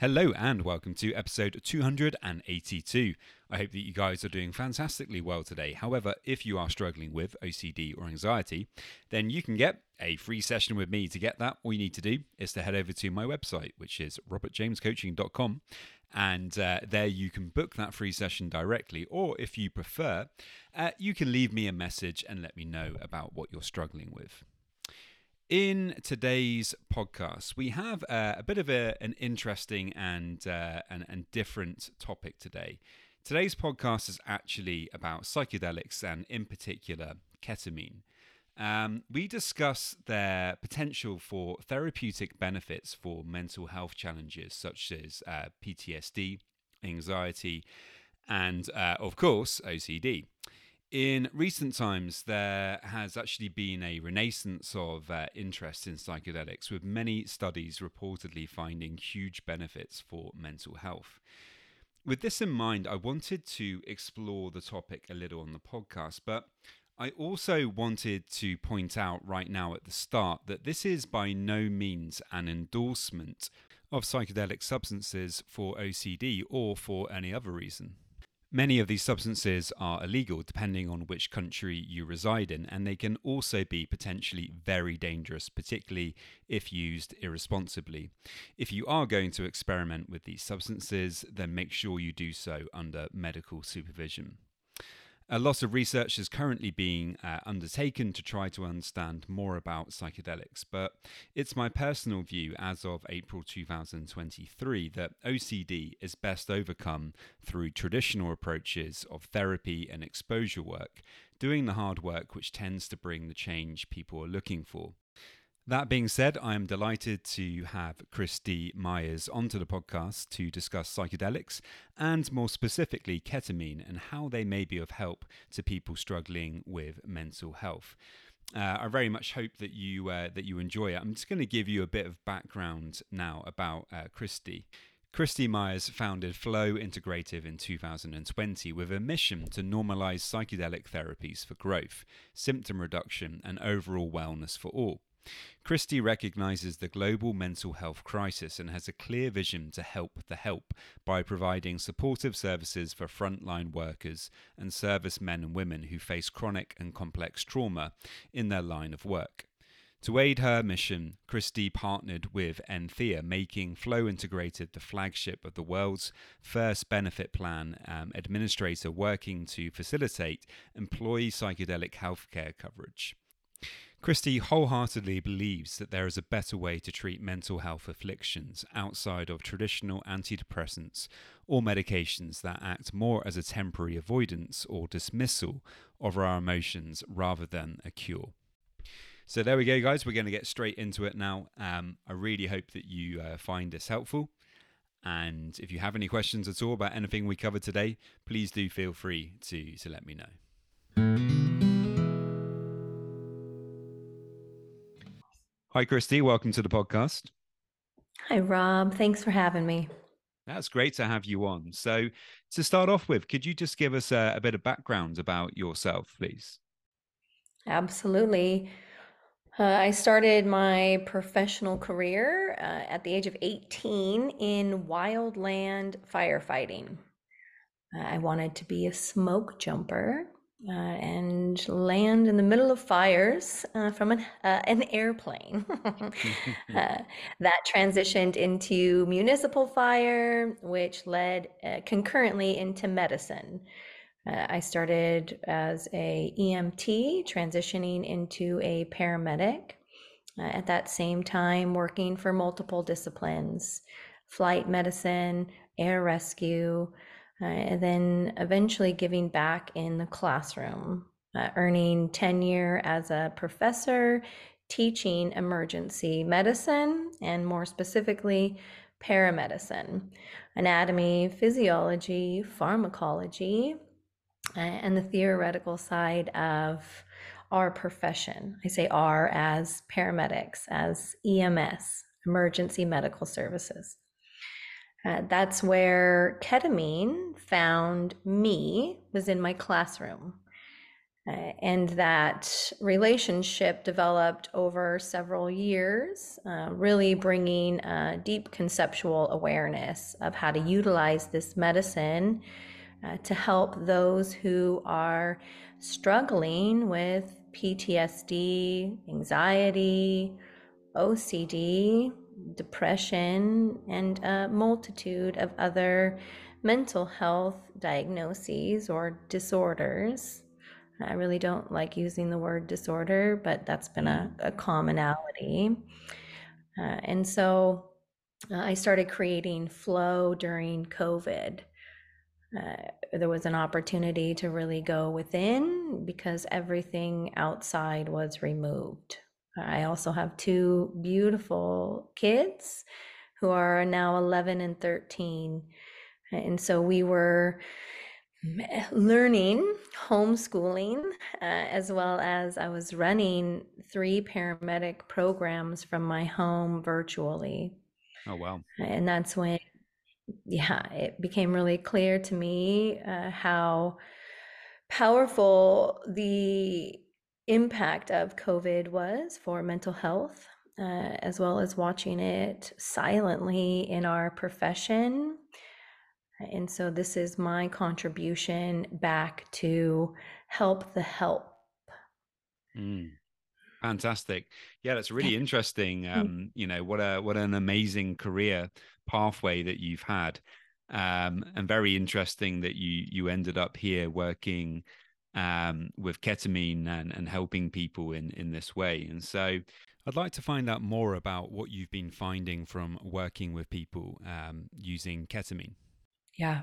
Hello and welcome to episode 282. I hope that you guys are doing fantastically well today. However, if you are struggling with OCD or anxiety, then you can get a free session with me. To get that, all you need to do is to head over to my website, which is robertjamescoaching.com. And uh, there you can book that free session directly. Or if you prefer, uh, you can leave me a message and let me know about what you're struggling with. In today's podcast, we have uh, a bit of a, an interesting and, uh, and, and different topic today. Today's podcast is actually about psychedelics and, in particular, ketamine. Um, we discuss their potential for therapeutic benefits for mental health challenges such as uh, PTSD, anxiety, and, uh, of course, OCD. In recent times, there has actually been a renaissance of uh, interest in psychedelics, with many studies reportedly finding huge benefits for mental health. With this in mind, I wanted to explore the topic a little on the podcast, but I also wanted to point out right now at the start that this is by no means an endorsement of psychedelic substances for OCD or for any other reason. Many of these substances are illegal depending on which country you reside in, and they can also be potentially very dangerous, particularly if used irresponsibly. If you are going to experiment with these substances, then make sure you do so under medical supervision. A lot of research is currently being uh, undertaken to try to understand more about psychedelics, but it's my personal view as of April 2023 that OCD is best overcome through traditional approaches of therapy and exposure work, doing the hard work which tends to bring the change people are looking for. That being said, I am delighted to have Christi Myers onto the podcast to discuss psychedelics and more specifically ketamine and how they may be of help to people struggling with mental health. Uh, I very much hope that you uh, that you enjoy it. I'm just going to give you a bit of background now about uh, Christi. Christi Myers founded Flow Integrative in 2020 with a mission to normalize psychedelic therapies for growth, symptom reduction, and overall wellness for all. Christi recognizes the global mental health crisis and has a clear vision to help the help by providing supportive services for frontline workers and service men and women who face chronic and complex trauma in their line of work. To aid her mission, Christi partnered with Enthea, making Flow Integrative the flagship of the world's first benefit plan um, administrator working to facilitate employee psychedelic healthcare coverage. Christi wholeheartedly believes that there is a better way to treat mental health afflictions outside of traditional antidepressants or medications that act more as a temporary avoidance or dismissal of our emotions rather than a cure. So there we go, guys. We're going to get straight into it now. Um, I really hope that you uh, find this helpful. And if you have any questions at all about anything we covered today, please do feel free to, to let me know. Hi, Christi. Welcome to the podcast. Hi, Rob. Thanks for having me. That's great to have you on. So, to start off with, could you just give us a, a bit of background about yourself, please? Absolutely. Uh, I started my professional career uh, at the age of 18 in wildland firefighting. Uh, I wanted to be a smoke jumper uh, and land in the middle of fires uh, from an, uh, an airplane. Uh, that transitioned into municipal fire, which led uh, concurrently into medicine. Uh, I started as a EMT, transitioning into a paramedic. at that same time working for multiple disciplines flight medicine, air rescue, uh, and then eventually giving back in the classroom, uh, earning tenure as a professor teaching emergency medicine and more specifically paramedicine, anatomy, physiology, pharmacology, and the theoretical side of our profession. I say our as paramedics, as EMS, emergency medical services. Uh, that's where ketamine found me, was in my classroom. Uh, and that relationship developed over several years, uh, really bringing a deep conceptual awareness of how to utilize this medicine uh, to help those who are struggling with PTSD, anxiety, OCD, depression, and a multitude of other mental health diagnoses or disorders. I really don't like using the word disorder, but that's been a, a commonality. Uh, and so uh, I started creating flow during COVID. Uh, there was an opportunity to really go within because everything outside was removed. I also have two beautiful kids who are now 11 and 13. And so we were learning homeschooling uh, as well as I was running three paramedic programs from my home virtually. Oh, wow. And that's when, yeah, it became really clear to me uh, how powerful the impact of COVID was for mental health, uh, as well as watching it silently in our profession. And so, this is my contribution back to help the help. Mm. Fantastic. Yeah, that's really interesting. Mm. Um, you know, what a what an amazing career pathway that you've had. Um, and very interesting that you you ended up here working um, with ketamine and, and helping people in, in this way. And so I'd like to find out more about what you've been finding from working with people um, using ketamine. Yeah,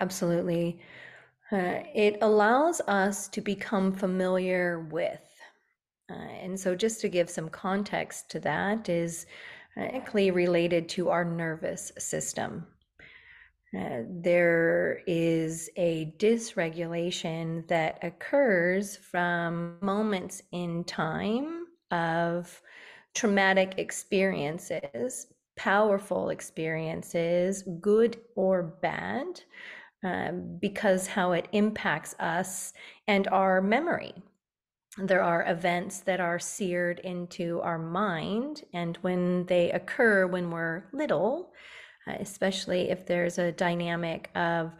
absolutely. Uh, it allows us to become familiar with. Uh, and so, just to give some context to that, is directly related to our nervous system. Uh, there is a dysregulation that occurs from moments in time of traumatic experiences, powerful experiences, good or bad, uh, because how it impacts us and our memory. There are events that are seared into our mind, and when they occur when we're little, especially if there's a dynamic of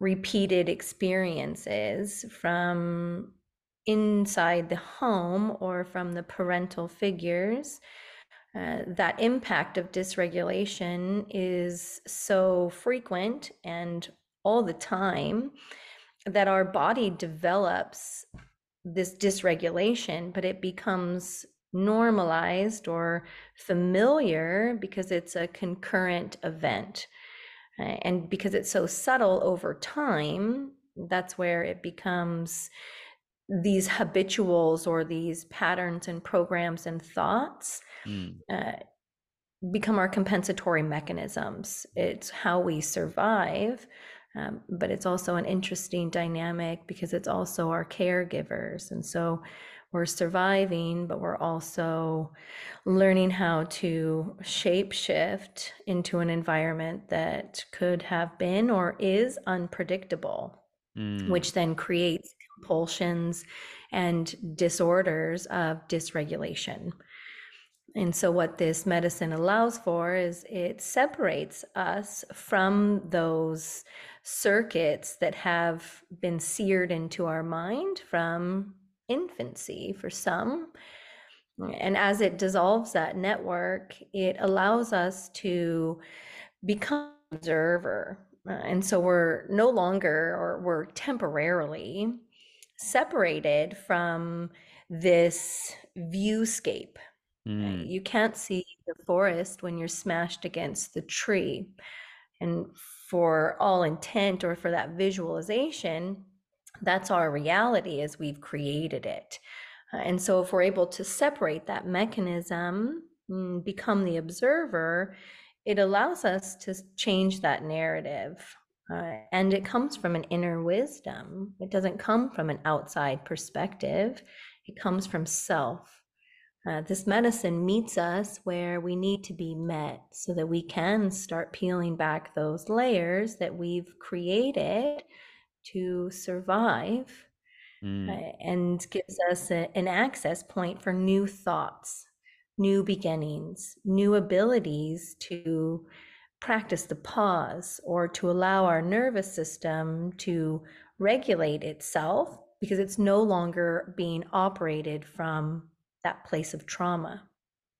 repeated experiences from inside the home or from the parental figures. Uh, that impact of dysregulation is so frequent and all the time that our body develops this dysregulation, but it becomes normalized or familiar because it's a concurrent event. And because it's so subtle over time, that's where it becomes these habituals or these patterns and programs and thoughts mm. uh, become our compensatory mechanisms. It's how we survive. Um, but it's also an interesting dynamic because it's also our caregivers. And so we're surviving, but we're also learning how to shape shift into an environment that could have been or is unpredictable, mm. which then creates compulsions and disorders of dysregulation. And so, what this medicine allows for is it separates us from those circuits that have been seared into our mind from infancy for some. And as it dissolves that network, it allows us to become observer. Uh, and so we're no longer, or we're temporarily separated from this viewscape Mm. You can't see the forest when you're smashed against the tree. And for all intent or for that visualization, that's our reality as we've created it. Uh, and so, if we're able to separate that mechanism, mm, become the observer, it allows us to change that narrative. Uh, and it comes from an inner wisdom. It doesn't come from an outside perspective, it comes from self. Uh, this medicine meets us where we need to be met so that we can start peeling back those layers that we've created to survive mm. uh, and gives us a, an access point for new thoughts, new beginnings, new abilities to practice the pause or to allow our nervous system to regulate itself because it's no longer being operated from that place of trauma.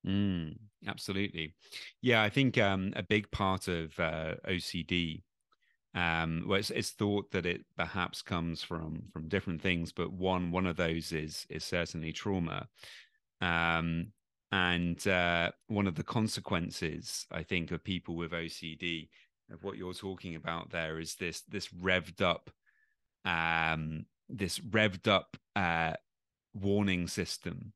Mm, absolutely. Yeah, I think um, a big part of uh, OCD, um, well, it's, it's, thought that it perhaps comes from from different things, but one one of those is is certainly trauma. Um, and uh, one of the consequences, I think, of people with OCD, of what you're talking about there, is this this revved up, um, this revved up uh, warning system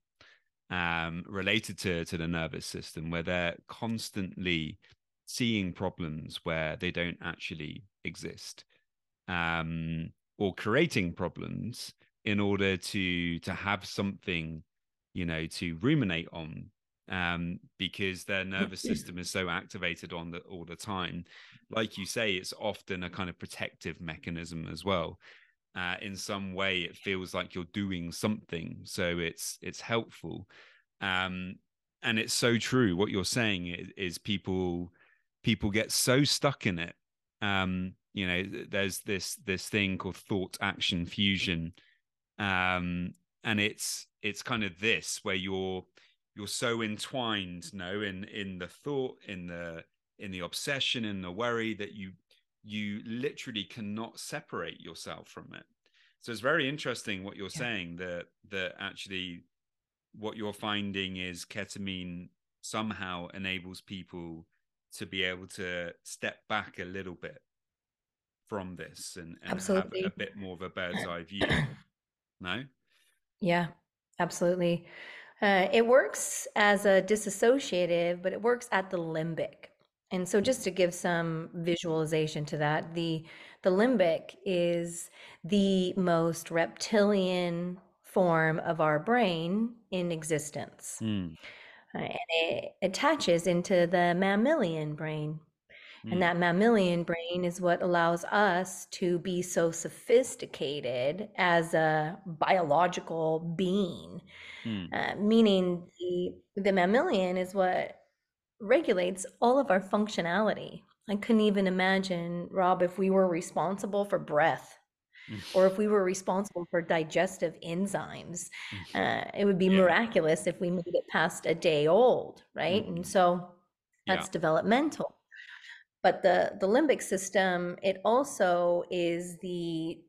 um, related to, to the nervous system, where they're constantly seeing problems where they don't actually exist, um, or creating problems in order to to have something, you know, to ruminate on, um, because their nervous system is so activated on the all the time. Like you say, it's often a kind of protective mechanism as well. Uh, in some way it feels like you're doing something so it's it's helpful um, and it's so true what you're saying is, is, people people get so stuck in it um, you know there's this this thing called thought action fusion um, and it's it's kind of this where you're you're so entwined no in in the thought in the in the obsession in the worry that you you literally cannot separate yourself from it so it's very interesting what you're yeah. saying that that actually what you're finding is ketamine somehow enables people to be able to step back a little bit from this and, and have a bit more of a bird's eye view no? Yeah absolutely. Uh, it works as a disassociative but it works at the limbic. And so just to give some visualization to that, the the limbic is the most reptilian form of our brain in existence. Mm. And it attaches into the mammalian brain. Mm. And that mammalian brain is what allows us to be so sophisticated as a biological being. Mm. Uh, meaning the, the mammalian is what regulates all of our functionality. I couldn't even imagine, Rob, if we were responsible for breath. Or if we were responsible for digestive enzymes. Mm. Uh, it would be yeah. miraculous if we made it past a day old, right? Mm-hmm. And so that's yeah. developmental. But the, the limbic system, it also is the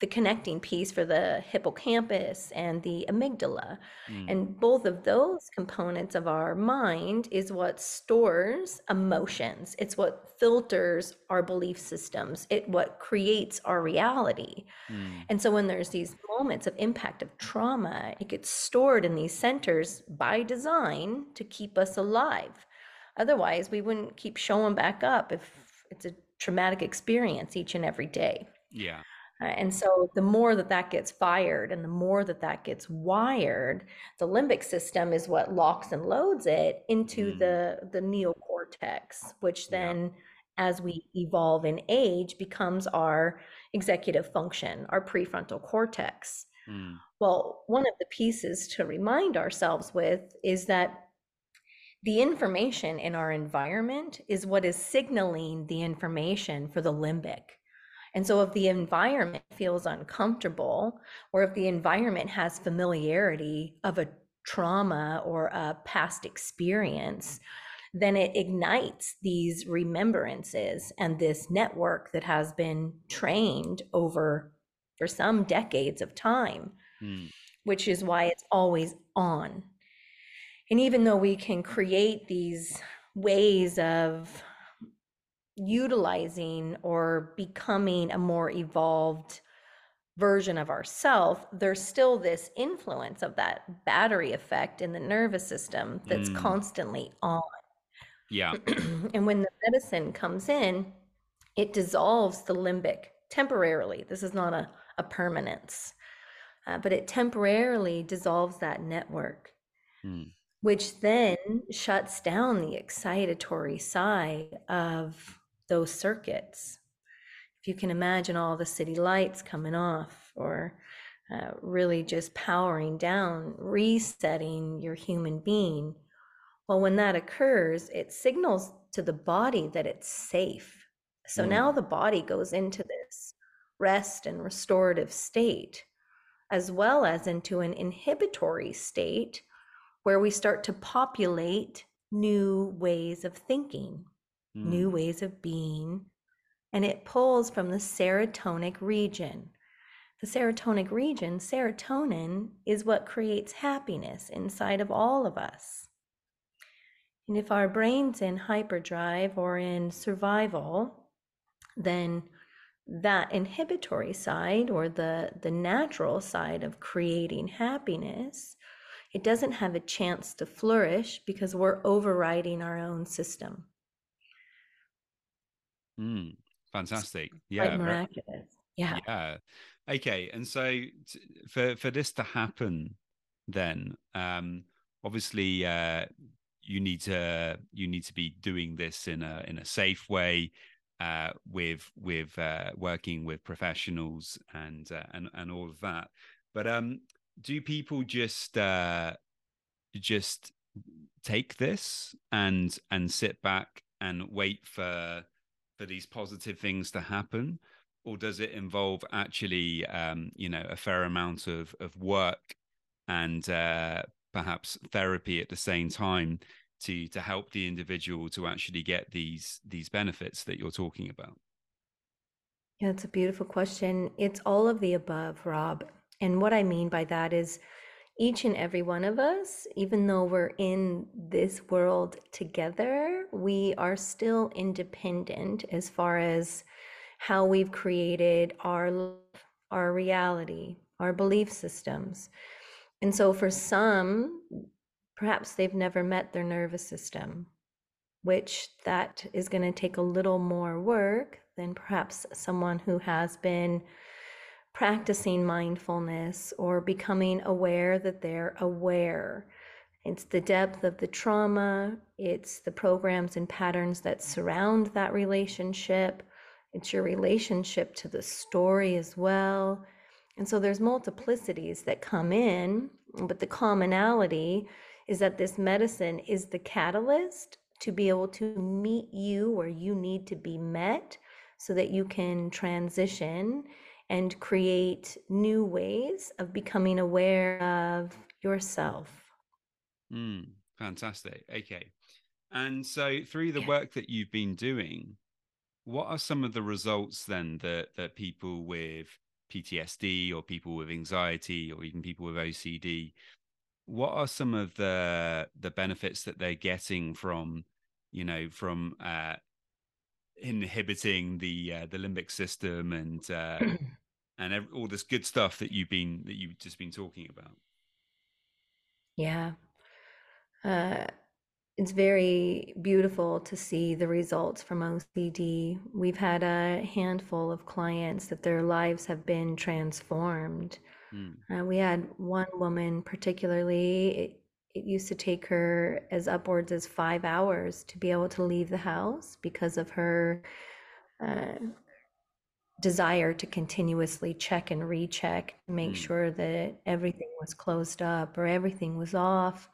the connecting piece for the hippocampus and the amygdala. Mm. And both of those components of our mind is what stores emotions. It's what filters our belief systems. It what creates our reality. Mm. And so when there's these moments of impact of trauma, it gets stored in these centers by design to keep us alive. Otherwise, we wouldn't keep showing back up if it's a traumatic experience each and every day. Yeah. Uh, and so the more that that gets fired and the more that that gets wired, the limbic system is what locks and loads it into mm. the the neocortex, which then yeah. as we evolve in age becomes our executive function, our prefrontal cortex. Mm. Well, one of the pieces to remind ourselves with is that the information in our environment is what is signaling the information for the limbic. And so, if the environment feels uncomfortable, or if the environment has familiarity of a trauma or a past experience, then it ignites these remembrances and this network that has been trained over for some decades of time, mm. which is why it's always on. And even though we can create these ways of utilizing or becoming a more evolved version of ourself, there's still this influence of that battery effect in the nervous system that's Mm. constantly on. Yeah. and when the medicine comes in, it dissolves the limbic temporarily. This is not a, a permanence, uh, but it temporarily dissolves that network, Mm. which then shuts down the excitatory side of those circuits. If you can imagine all the city lights coming off or uh, really just powering down, resetting your human being. Well, when that occurs, it signals to the body that it's safe. So Mm. now the body goes into this rest and restorative state, as well as into an inhibitory state where we start to populate new ways of thinking, new Mm. ways of being, and it pulls from the serotonic region. The serotonic region, serotonin, is what creates happiness inside of all of us. And if our brain's in hyperdrive or in survival, then that inhibitory side or the, the natural side of creating happiness, it doesn't have a chance to flourish because we're overriding our own system. Mm. Fantastic. Quite Yeah. miraculous. Yeah. Yeah. Okay. And so t- for for this to happen, then um, obviously uh, you need to you need to be doing this in a in a safe way, uh, with with uh, working with professionals and uh, and and all of that. But um, do people just uh, just take this and and sit back and wait for for these positive things to happen? or does it involve actually um, you know a fair amount of of work and uh, perhaps therapy at the same time to to help the individual to actually get these these benefits that you're talking about Yeah, it's a beautiful question. It's all of the above, Rob. And what I mean by that is each and every one of us, even though we're in this world together, we are still independent as far as how we've created our our reality, our belief systems. And so for some, perhaps they've never met their nervous system, which that is going to take a little more work than perhaps someone who has been practicing mindfulness or becoming aware that they're aware. It's the depth of the trauma, it's the programs and patterns that surround that relationship, it's your relationship to the story as well. And so there's multiplicities that come in, but the commonality is that this medicine is the catalyst to be able to meet you where you need to be met so that you can transition and create new ways of becoming aware of yourself. mm, fantastic okay and so through the Yeah. work that you've been doing what are some of the results then that that people with PTSD or people with anxiety or even people with OCD what are some of the the benefits that they're getting from you know from uh inhibiting the uh, the limbic system and uh and ev- all this good stuff that you've been that you've just been talking about Yeah. Uh, it's very beautiful to see the results from OCD. We've had a handful of clients that their lives have been transformed. Mm, Uh, we had one woman particularly, it, used to take her as upwards as five hours to be able to leave the house because of her uh, desire to continuously check and recheck, to make Mm. sure that everything was closed up or everything was off.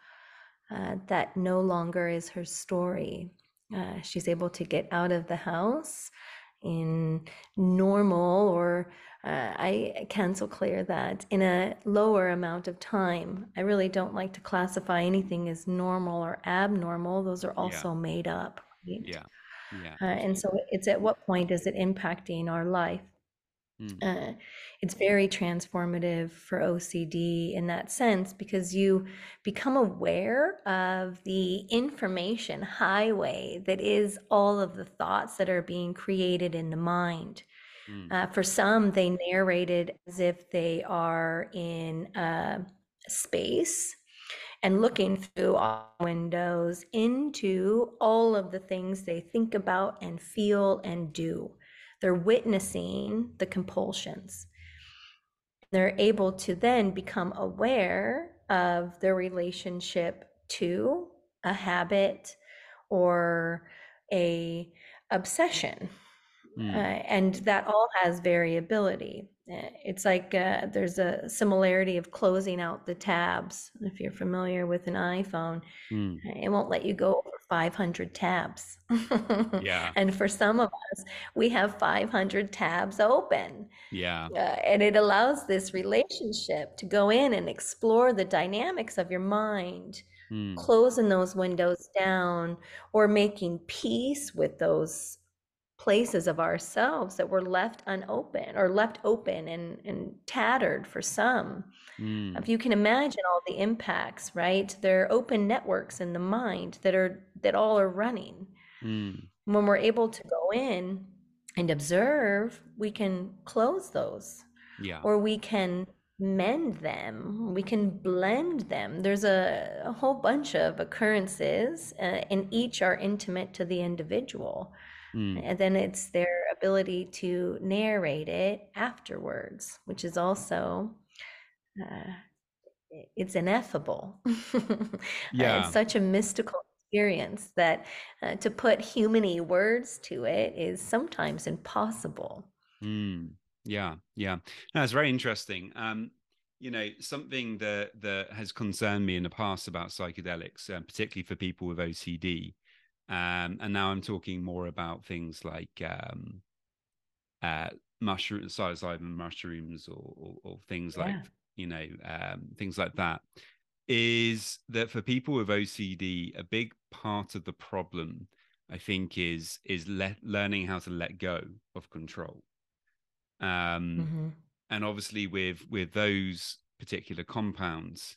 Uh, that no longer is her story. Uh, she's able to get out of the house in normal, or uh, I cancel clear that in a lower amount of time. I really don't like to classify anything as normal or abnormal. Those are also made up. right? yeah yeah Uh, and so it's at what point is it impacting our life? Mm. Uh, it's very transformative for OCD in that sense because you become aware of the information highway that is all of the thoughts that are being created in the mind. Mm. Uh, for some, they narrate it as if they are in uh, space and looking through all windows into all of the things they think about and feel and do. They're witnessing the compulsions. They're able to then become aware of their relationship to a habit or a obsession. Mm. Uh, and that all has variability. Uh, It's like uh, there's a similarity of closing out the tabs. If you're familiar with an iPhone, Mm. it won't let you go over 500 tabs. Yeah. And for some of us, we have 500 tabs open. Yeah. Uh, and it allows this relationship to go in and explore the dynamics of your mind, Mm. closing those windows down or making peace with those places of ourselves that were left unopened or left open and, and tattered for some. Mm. If you can imagine all the impacts, right? There are open networks in the mind that are that all are running. Mm. When we're able to go in and observe, we can close those Yeah. or we can mend them we can blend them there's a, a whole bunch of occurrences uh, and each are intimate to the individual Mm. and then it's their ability to narrate it afterwards which is also uh, it's ineffable Uh, Yeah. it's such a mystical experience that uh, to put humany words to it is sometimes impossible Mm, yeah, yeah. No, it's very interesting. Um, you know, something that that has concerned me in the past about psychedelics, uh, particularly for people with OCD, um, and now I'm talking more about things like um, uh, mushroom, psilocybin mushrooms, or, or, or things like you know um, things like that. Is that for people with OCD, a big part of the problem, I think, is is let, learning how to let go of control um, Mhm. and obviously with with those particular compounds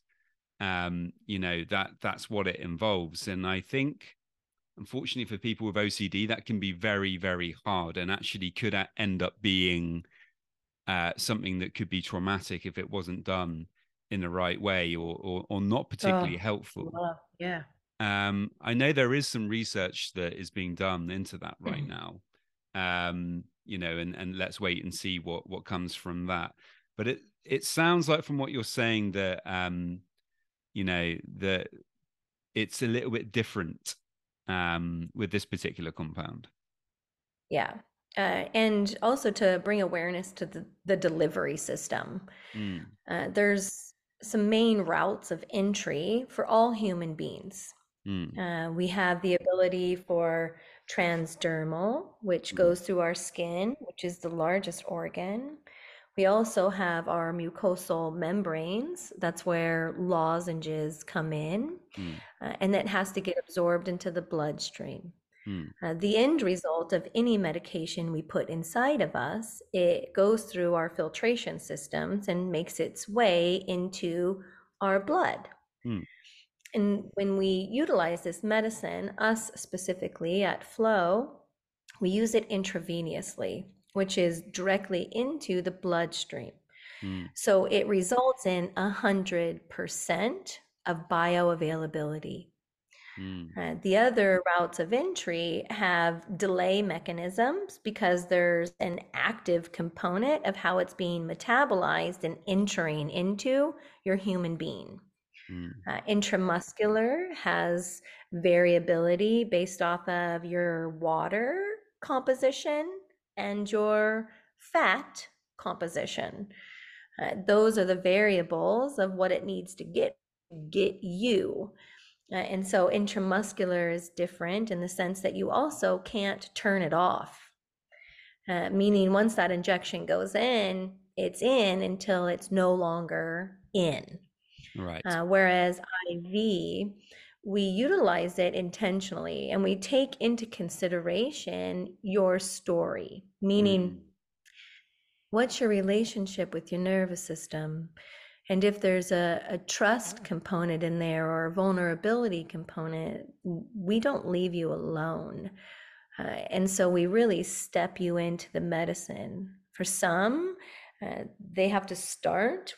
um you know that that's what it involves and i think unfortunately for people with ocd that can be very very hard and actually could end up being uh something that could be traumatic if it wasn't done in the right way or or, or not particularly Oh, helpful Well, yeah um, I know there is some research that is being done into that right Mhm. now. Um, you know, and and let's wait and see what what comes from that. But it it sounds like from what you're saying that um, you know, that it's a little bit different um with this particular compound. Yeah. Uh, and also to bring awareness to the, the delivery system. Mm, Uh, there's some main routes of entry for all human beings. mm, Uh, we have the ability for transdermal, which Mhm. goes through our skin, which is the largest organ. We also have our mucosal membranes. That's where lozenges come in, mm, uh, and that has to get absorbed into the bloodstream. mm, Uh, the end result of any medication we put inside of us, it goes through our filtration systems and makes its way into our blood. Hmm. And when we utilize this medicine, us specifically at Flow, we use it intravenously, which is directly into the bloodstream. mm, So it results in 100% of bioavailability. mm, Uh, the other routes of entry have delay mechanisms because there's an active component of how it's being metabolized and entering into your human being. mm, Uh, intramuscular has variability based off of your water composition and your fat composition. Uh, those are the variables of what it needs to get get you. Uh, and so intramuscular is different in the sense that you also can't turn it off. Uh, meaning once that injection goes in, it's in until it's no longer in. right. Uh, whereas IV, we utilize it intentionally and we take into consideration your story, meaning Mm, what's your relationship with your nervous system? And if there's a, a trust component in there or a vulnerability component, we don't leave you alone. Uh, and so we really step you into the medicine. For some, uh, they have to start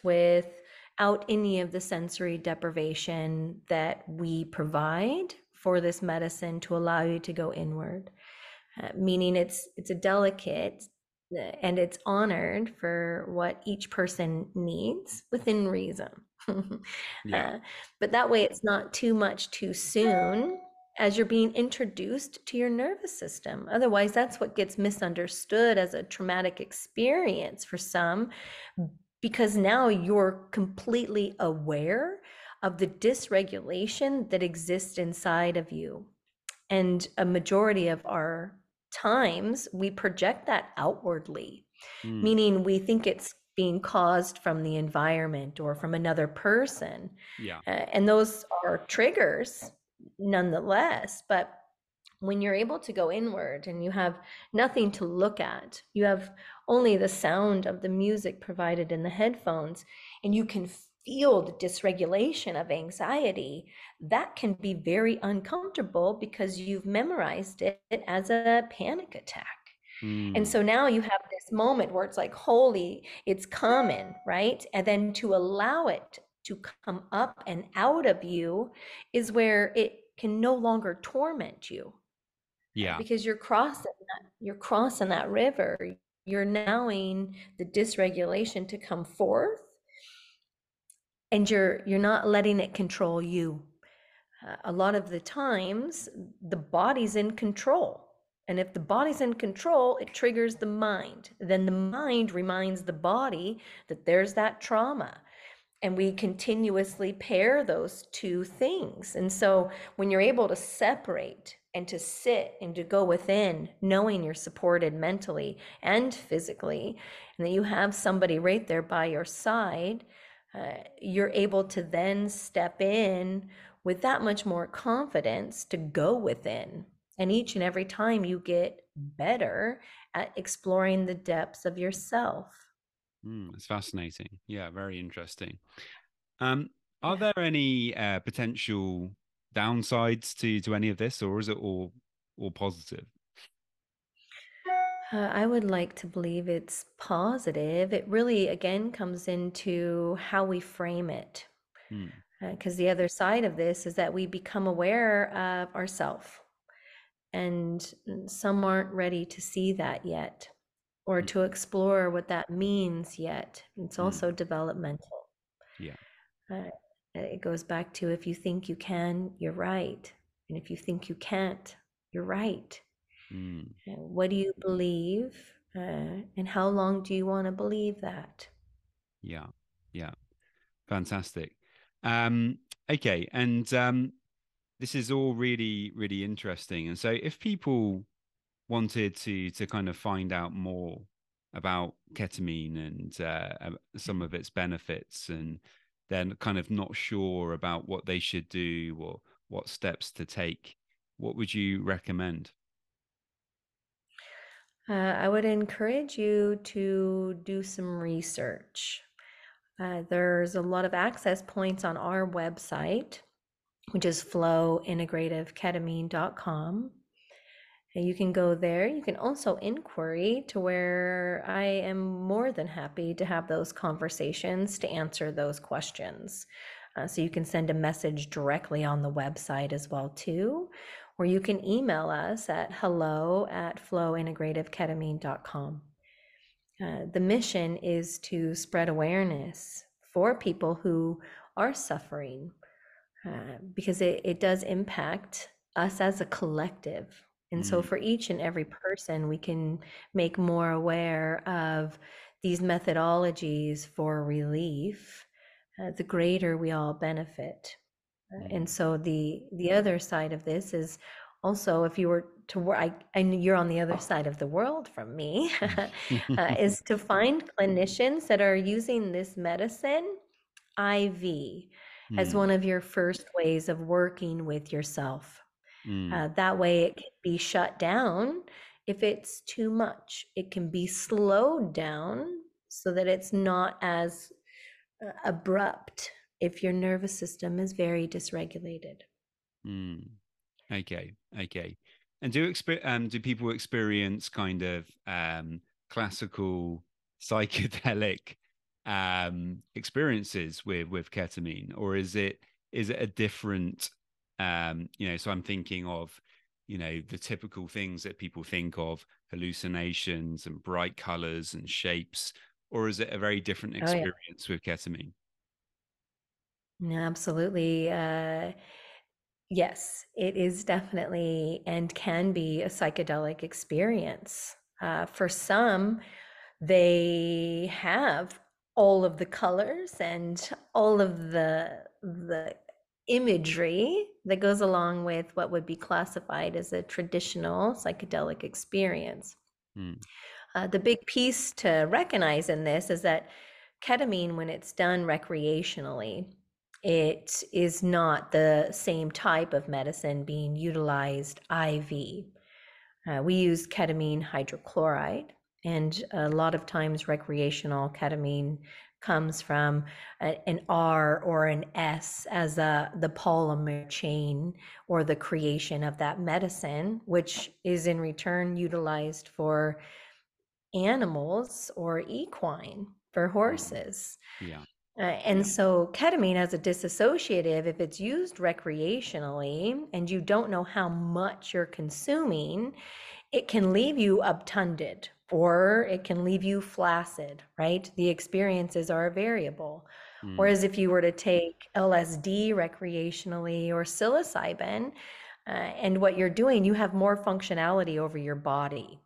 without any of the sensory deprivation that we provide for this medicine to allow you to go inward. Uh, meaning it's it's a delicate and it's honored for what each person needs within reason. yeah. Uh, but that way, it's not too much too soon as you're being introduced to your nervous system. Otherwise, that's what gets misunderstood as a traumatic experience for some, because now you're completely aware of the dysregulation that exists inside of you. And a majority of our times we project that outwardly, mm. meaning we think it's being caused from the environment or from another person. Yeah. Uh, and those are triggers nonetheless. But when you're able to go inward and you have nothing to look at, you have only the sound of the music provided in the headphones, and you can feel the dysregulation of anxiety, that can be very uncomfortable because you've memorized it as a panic attack. Mm. And so now you have this moment where it's like, holy, it's common, right? And then to allow it to come up and out of you is where it can no longer torment you. Yeah. Because you're crossing that, you're crossing that river. You're allowing the dysregulation to come forth and you're you're not letting it control you uh, a lot of the times the body's in control and if the body's in control it triggers the mind then the mind reminds the body that there's that trauma and we continuously pair those two things and so when you're able to separate and to sit and to go within knowing you're supported mentally and physically and that you have somebody right there by your side uh, you're able to then step in with that much more confidence to go within. And each and every time you get better at exploring the depths of yourself. Mm, it's fascinating. Yeah, very interesting. Um, are yeah. there any uh, potential downsides to to any of this, or is it all all positive? Uh, I would like to believe it's positive. It really, again, comes into how we frame it. Because hmm. uh, the other side of this is that we become aware of ourselves. And some aren't ready to see that yet or to explore what that means yet. It's hmm. also developmental. Yeah. Uh, it goes back to if you think you can, you're right. And if you think you can't, you're right. Mm. What do you believe? Uh, and how long do you want to believe that? Yeah, yeah, fantastic. Um, okay, and um, this is all really, really interesting. And so, if people wanted to to kind of find out more about ketamine and uh, some of its benefits, and then kind of not sure about what they should do or what steps to take, what would you recommend? Uh, I would encourage you to do some research. Uh, there's a lot of access points on our website, which is flowintegrativeketamine.com. You can go there. You can also inquiry to where I am more than happy to have those conversations to answer those questions. Uh, so you can send a message directly on the website as well too, or you can email us at hello at flowintegrativeketamine.com. Uh, the mission is to spread awareness for people who are suffering uh, because it, it does impact us as a collective. And so, for each and every person, we can make more aware of these methodologies for relief, uh, the greater we all benefit. Mm-hmm. And so the the other side of this is also if you were to work, I, and you're on the other side of the world from me, uh, is to find clinicians that are using this medicine IV mm. as one of your first ways of working with yourself. Mm. Uh, that way, it can be shut down if it's too much. It can be slowed down so that it's not as uh, abrupt if your nervous system is very dysregulated. Mm. Okay, okay. And do exper- um, do people experience kind of um, classical psychedelic um, experiences with with ketamine, or is it is it a different? Um, you know, so I'm thinking of you know the typical things that people think of hallucinations and bright colors and shapes or is it a very different experience oh, yeah. with ketamine no, absolutely uh, yes it is definitely and can be a psychedelic experience uh, for some they have all of the colors and all of the the imagery that goes along with what would be classified as a traditional psychedelic experience. Mm. Uh, the big piece to recognize in this is that ketamine, when it's done recreationally, it is not the same type of medicine being utilized IV. Uh, we use ketamine hydrochloride, and a lot of times recreational ketamine comes from an R or an S as a, the polymer chain or the creation of that medicine, which is in return utilized for animals or equine for horses. Yeah. Uh, and so, ketamine as a dissociative, if it's used recreationally and you don't know how much you're consuming, it can leave you obtunded or it can leave you flaccid, right? The experiences are variable. Mm. Whereas if you were to take LSD recreationally or psilocybin, uh, and what you're doing, you have more functionality over your body.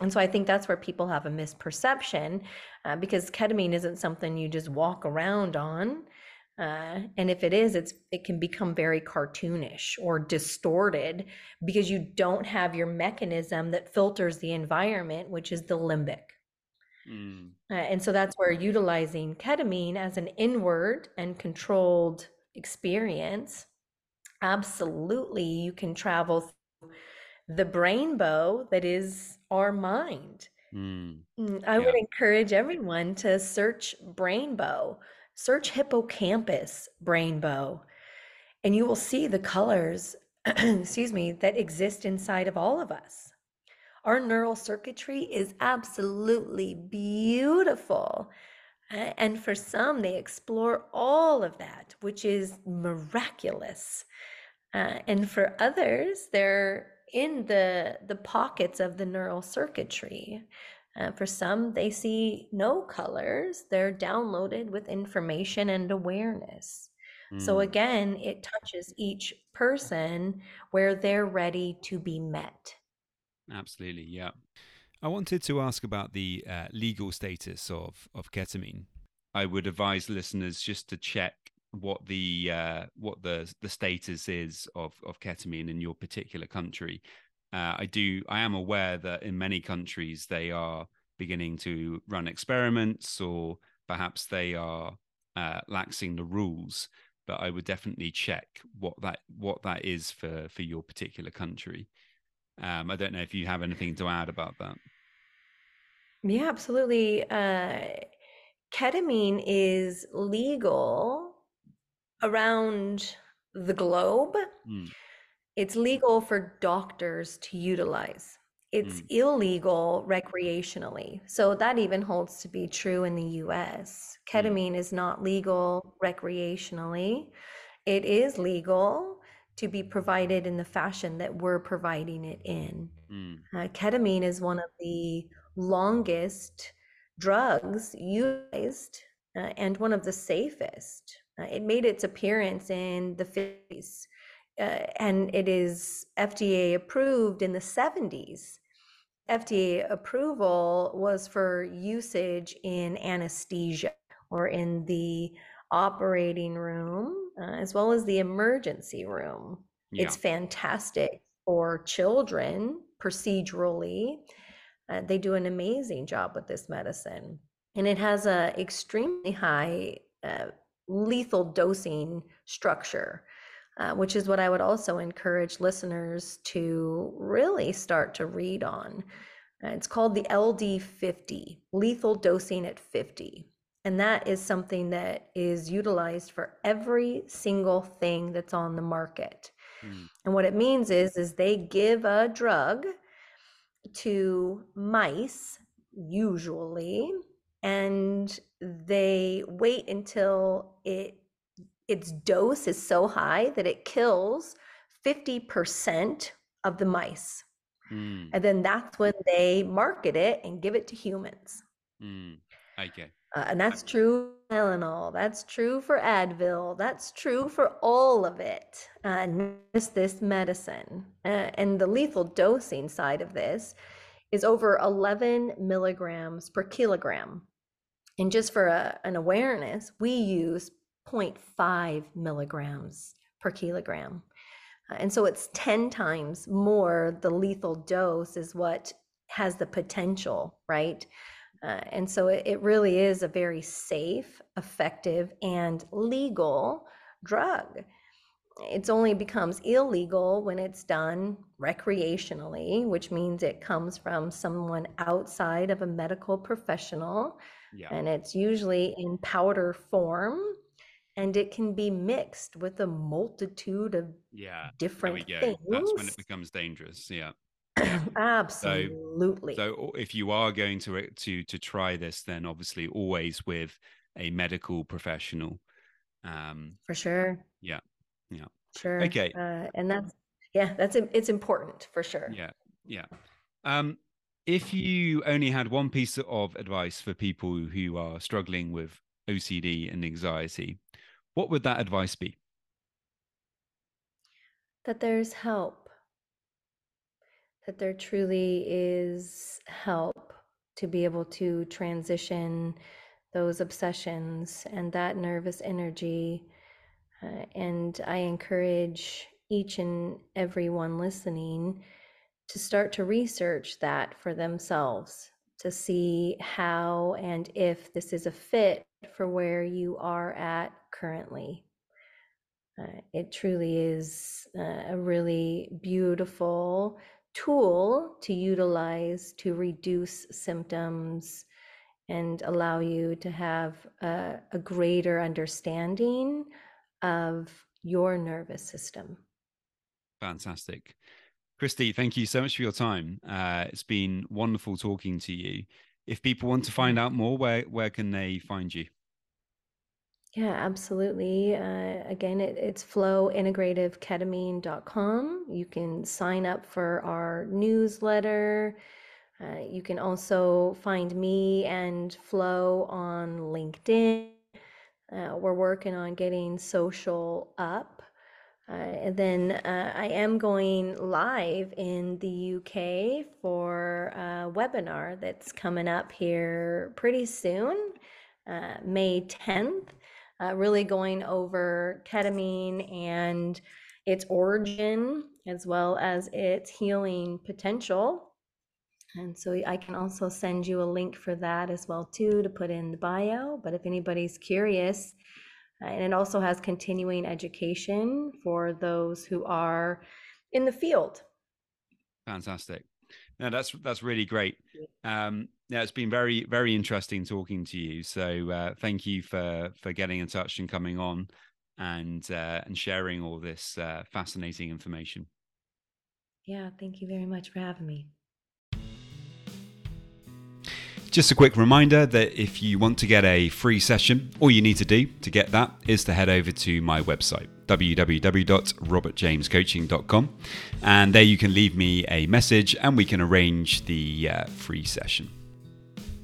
And so I think that's where people have a misperception uh, because ketamine isn't something you just walk around on. Uh, and if it is, it's it can become very cartoonish or distorted because you don't have your mechanism that filters the environment, which is the limbic. Mm. Uh, and so that's where utilizing ketamine as an inward and controlled experience, absolutely, you can travel through the brainbow that is our mind. Mm. mm I yeah. would encourage everyone to search brainbow search hippocampus brainbow, and you will see the colors, excuse me, that exist inside of all of us. Our neural circuitry is absolutely beautiful. And for some, they explore all of that, which is miraculous. Uh, and for others, they're in the, the pockets of the neural circuitry. Uh, for some, they see no colors. They're downloaded with information and awareness. Mm. So again, it touches each person where they're ready to be met. Absolutely, yeah. I wanted to ask about the uh, legal status of of ketamine. I would advise listeners just to check what the uh, what the the status is of of ketamine in your particular country. Uh, I do. I am aware that in many countries they are beginning to run experiments, or perhaps they are uh, laxing the rules. But I would definitely check what that what that is for for your particular country. Um, I don't know if you have anything to add about that. Yeah, absolutely. Uh, ketamine is legal around the globe. Mm it's legal for doctors to utilize. It's mm. illegal recreationally. So that even holds to be true in the US. Mm. Ketamine mm. is not legal recreationally. It is legal to be provided in the fashion that we're providing it in. Mm. Uh, ketamine is one of the longest drugs used uh, and one of the safest. Uh, it made its appearance in the 50s uh, and it is FDA approved in the 70s. FDA approval was for usage in anesthesia or in the operating room uh, as well as the emergency room. Yeah. It's fantastic for children procedurally. Uh, they do an amazing job with this medicine. And it has a extremely high uh, lethal dosing structure. Uh, which is what I would also encourage listeners to really start to read on. Uh, it's called the LD50, lethal dosing at 50. And that is something that is utilized for every single thing that's on the market. Mm. And what it means is is they give a drug to mice usually and they wait until it its dose is so high that it kills 50% of the mice. Mm. And then that's when they market it and give it to humans. Mm. Okay. Uh, and that's true for Tylenol. That's true for Advil. That's true for all of it. Uh, just this medicine. Uh, and the lethal dosing side of this is over 11 milligrams per kilogram. And just for a, an awareness, we use 0.5 milligrams per kilogram. Uh, and so it's 10 times more the lethal dose is what has the potential, right? Uh, and so it, it really is a very safe, effective, and legal drug. It's only becomes illegal when it's done recreationally, which means it comes from someone outside of a medical professional. Yeah. And it's usually in powder form and it can be mixed with a multitude of yeah different things. That's when it becomes dangerous. Yeah. Absolutely. So, so if you are going to to to try this, then obviously always with a medical professional. Um, for sure. Yeah. Yeah. Sure. Okay. Uh, and that's yeah, that's it's important for sure. Yeah. Yeah. Um, if you only had one piece of advice for people who are struggling with OCD and anxiety, what would that advice be? That there's help that there truly is help to be able to transition those obsessions and that nervous energy. Uh, and I encourage each and every one listening to start to research that for themselves to see how and if this is a fit for where you are at currently. Uh, it truly is uh, a really beautiful tool to utilize to reduce symptoms and allow you to have a, a greater understanding of your nervous system. Fantastic. Christi, thank you so much for your time. Uh, it's been wonderful talking to you. If people want to find out more, where, where can they find you? Yeah, absolutely. Uh, again, it, it's flowintegrativeketamine.com. You can sign up for our newsletter. Uh, you can also find me and Flow on LinkedIn. Uh, we're working on getting social up. Uh, and then uh, I am going live in the UK for a webinar that's coming up here pretty soon, uh, May 10th uh, really going over ketamine and its origin as well as its healing potential. And so I can also send you a link for that as well too to put in the bio. But if anybody's curious, uh, and it also has continuing education for those who are in the field. Fantastic. No, that's that's really great. Um, yeah, it's been very very interesting talking to you. So uh, thank you for for getting in touch and coming on and uh, and sharing all this uh, fascinating information. Yeah, thank you very much for having me. Just a quick reminder that if you want to get a free session, all you need to do to get that is to head over to my website, www.robertjamescoaching.com. And there you can leave me a message and we can arrange the uh, free session.